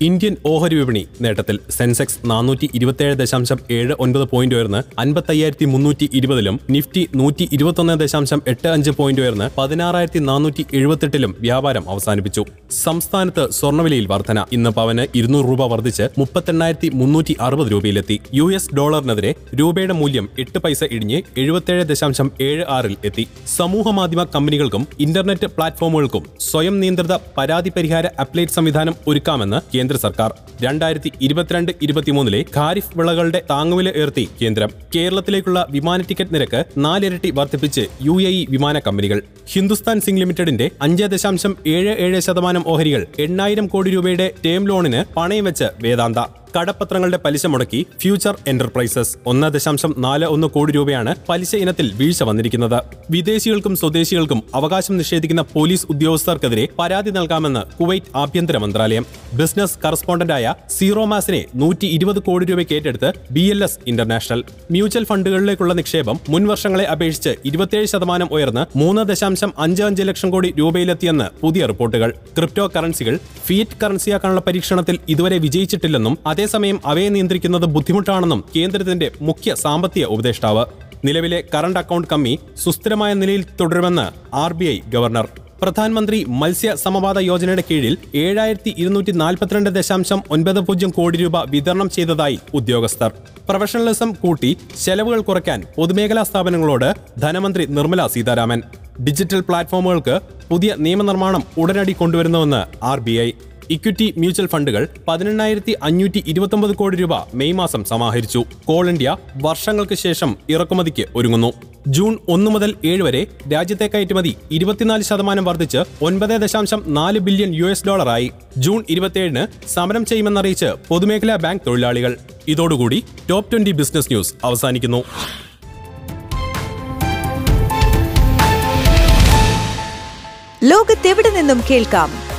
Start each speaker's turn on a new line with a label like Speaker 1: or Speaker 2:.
Speaker 1: Indian ഓഹരി വിപണി നേട്ടത്തിൽ സെൻസെക്സ് നാനൂറ്റി ഇരുപത്തിയേഴ് ദശാംശം ഏഴ് ഒൻപത് പോയിന്റ് ഉയർന്ന് അൻപത്തയ്യായിരത്തി മുന്നൂറ്റി ഇരുപതിലും നിഫ്റ്റി നൂറ്റി ഇരുപത്തൊന്ന് ദശാംശം എട്ട് അഞ്ച് പോയിന്റ് ഉയർന്ന് പതിനാറായിരത്തി നാനൂറ്റി എഴുപത്തെട്ടിലും വ്യാപാരം അവസാനിപ്പിച്ചു. സംസ്ഥാനത്ത് സ്വർണവിലയിൽ വർധന. ഇന്ന് പവന് ഇരുന്നൂറ് രൂപ വർദ്ധിച്ച് മുപ്പത്തെണ്ണായിരത്തി മുന്നൂറ്റി അറുപത് രൂപയിലെത്തി. യു എസ് ഡോളറിനെതിരെ രൂപയുടെ മൂല്യം എട്ട് പൈസ ഇടിഞ്ഞ് എഴുപത്തേഴ് ദശാംശം ഏഴ് ആറിൽ എത്തി. സമൂഹ മാധ്യമ കമ്പനികൾക്കും ഇന്റർനെറ്റ് പ്ലാറ്റ്ഫോമുകൾക്കും സ്വയം നിയന്ത്രിത പരാതി പരിഹാര അപ്ലേറ്റ് സംവിധാനം ഒരുക്കാമെന്ന് സർക്കാർ രണ്ടായിരത്തി ഇരുപത്തിരണ്ട് ഇരുപത്തിമൂന്നിലെ ഖാരിഫ് വിളകളുടെ താങ്ങുവില ഉയർത്തി കേന്ദ്രം കേരളത്തിലേക്കുള്ള വിമാന ടിക്കറ്റ് നിരക്ക് നാലിരട്ടി വർദ്ധിപ്പിച്ച് യു എ ഇ വിമാന കമ്പനികൾ. ഹിന്ദുസ്ഥാൻ സിംഗ് ലിമിറ്റഡിന്റെ അഞ്ച് ദശാംശം ഏഴ് ഏഴ് ശതമാനം ഓഹരികൾ എണ്ണായിരം കോടി രൂപയുടെ ടേം ലോണിന് പണയം വെച്ച് വേദാന്ത. കടപ്പത്രങ്ങളുടെ പലിശ മുടക്കി ഫ്യൂച്ചർ എന്റർപ്രൈസസ് ഒന്ന് ദശാംശം നാല് ഒന്ന് കോടി രൂപയാണ് പലിശ ഇനത്തിൽ വീഴ്ച വന്നിരിക്കുന്നത്. വിദേശികൾക്കും സ്വദേശികൾക്കും അവകാശം നിഷേധിക്കുന്ന പോലീസ് ഉദ്യോഗസ്ഥർക്കെതിരെ പരാതി നൽകാമെന്ന് കുവൈറ്റ് ആഭ്യന്തര മന്ത്രാലയം. ബിസിനസ് കറസ്പോണ്ടന്റായ സീറോമാസിനെ നൂറ്റി ഇരുപത് കോടി രൂപയ്ക്ക് ഏറ്റെടുത്ത് B L S international. Mutual ഫണ്ടുകളിലേക്കുള്ള നിക്ഷേപം മുൻ വർഷങ്ങളെ അപേക്ഷിച്ച് ഇരുപത്തിയേഴ് ശതമാനം ഉയർന്ന് മൂന്ന് ദശാംശം അഞ്ച് അഞ്ച് ലക്ഷം കോടി രൂപയിലെത്തിയെന്ന് പുതിയ റിപ്പോർട്ടുകൾ. ക്രിപ്റ്റോ കറൻസികൾ ഫിയറ്റ് കറൻസിയാക്കാനുള്ള പരീക്ഷണത്തിൽ ഇതുവരെ വിജയിച്ചിട്ടില്ലെന്നും അതേസമയം അവയെ നിയന്ത്രിക്കുന്നത് ബുദ്ധിമുട്ടാണെന്നും കേന്ദ്രത്തിന്റെ മുഖ്യ സാമ്പത്തിക ഉപദേഷ്ടാവ്. നിലവിലെ കറണ്ട് അക്കൗണ്ട് കമ്മി സുസ്ഥിരമായ നിലയിൽ തുടരുമെന്ന് ആർ ഗവർണർ. പ്രധാനമന്ത്രി മത്സ്യ സമവാദ യോജനയുടെ കീഴിൽ ഏഴായിരത്തി ഇരുന്നൂറ്റി നാൽപ്പത്തിരണ്ട് ദശാംശം ഒൻപത് പൂജ്യം കോടി രൂപ വിതരണം ചെയ്തതായി ഉദ്യോഗസ്ഥർ. പ്രൊഫഷണലിസം കൂട്ടി ചെലവുകൾ കുറയ്ക്കാൻ പൊതുമേഖലാ സ്ഥാപനങ്ങളോട് ധനമന്ത്രി നിർമ്മല സീതാരാമൻ. ഡിജിറ്റൽ പ്ലാറ്റ്ഫോമുകൾക്ക് പുതിയ നിയമനിർമ്മാണം ഉടനടി കൊണ്ടുവരുന്നുവെന്ന് ആർ ഇക്വിറ്റി മ്യൂച്വൽ ഫണ്ടുകൾ പതിനെണ്ണായിരത്തി അഞ്ഞൂറ്റി ഇരുപത്തൊമ്പത് കോടി രൂപ മെയ് മാസം സമാഹരിച്ചു. കോൾ ഇന്ത്യ വർഷങ്ങൾക്ക് ശേഷം ഇറക്കുമതിക്ക് ഒരുങ്ങുന്നു. ജൂൺ ഒന്ന് മുതൽ ഏഴ് വരെ രാജ്യത്തെ കയറ്റുമതി ഇരുപത്തിനാല് ശതമാനം വർദ്ധിച്ച് ഒൻപത് ദശാംശം നാല് ബില്യൺ യു എസ് ഡോളറായി. ജൂൺ ഇരുപത്തിയേഴിന് സമരം ചെയ്യുമെന്നറിയിച്ച് പൊതുമേഖലാ ബാങ്ക് തൊഴിലാളികൾ. ഇതോടുകൂടി ടോപ്പ് ട്വന്റി ബിസിനസ് ന്യൂസ് അവസാനിക്കുന്നു.
Speaker 2: ലോകത്തെവിടെ നിന്നും കേൾക്കാം?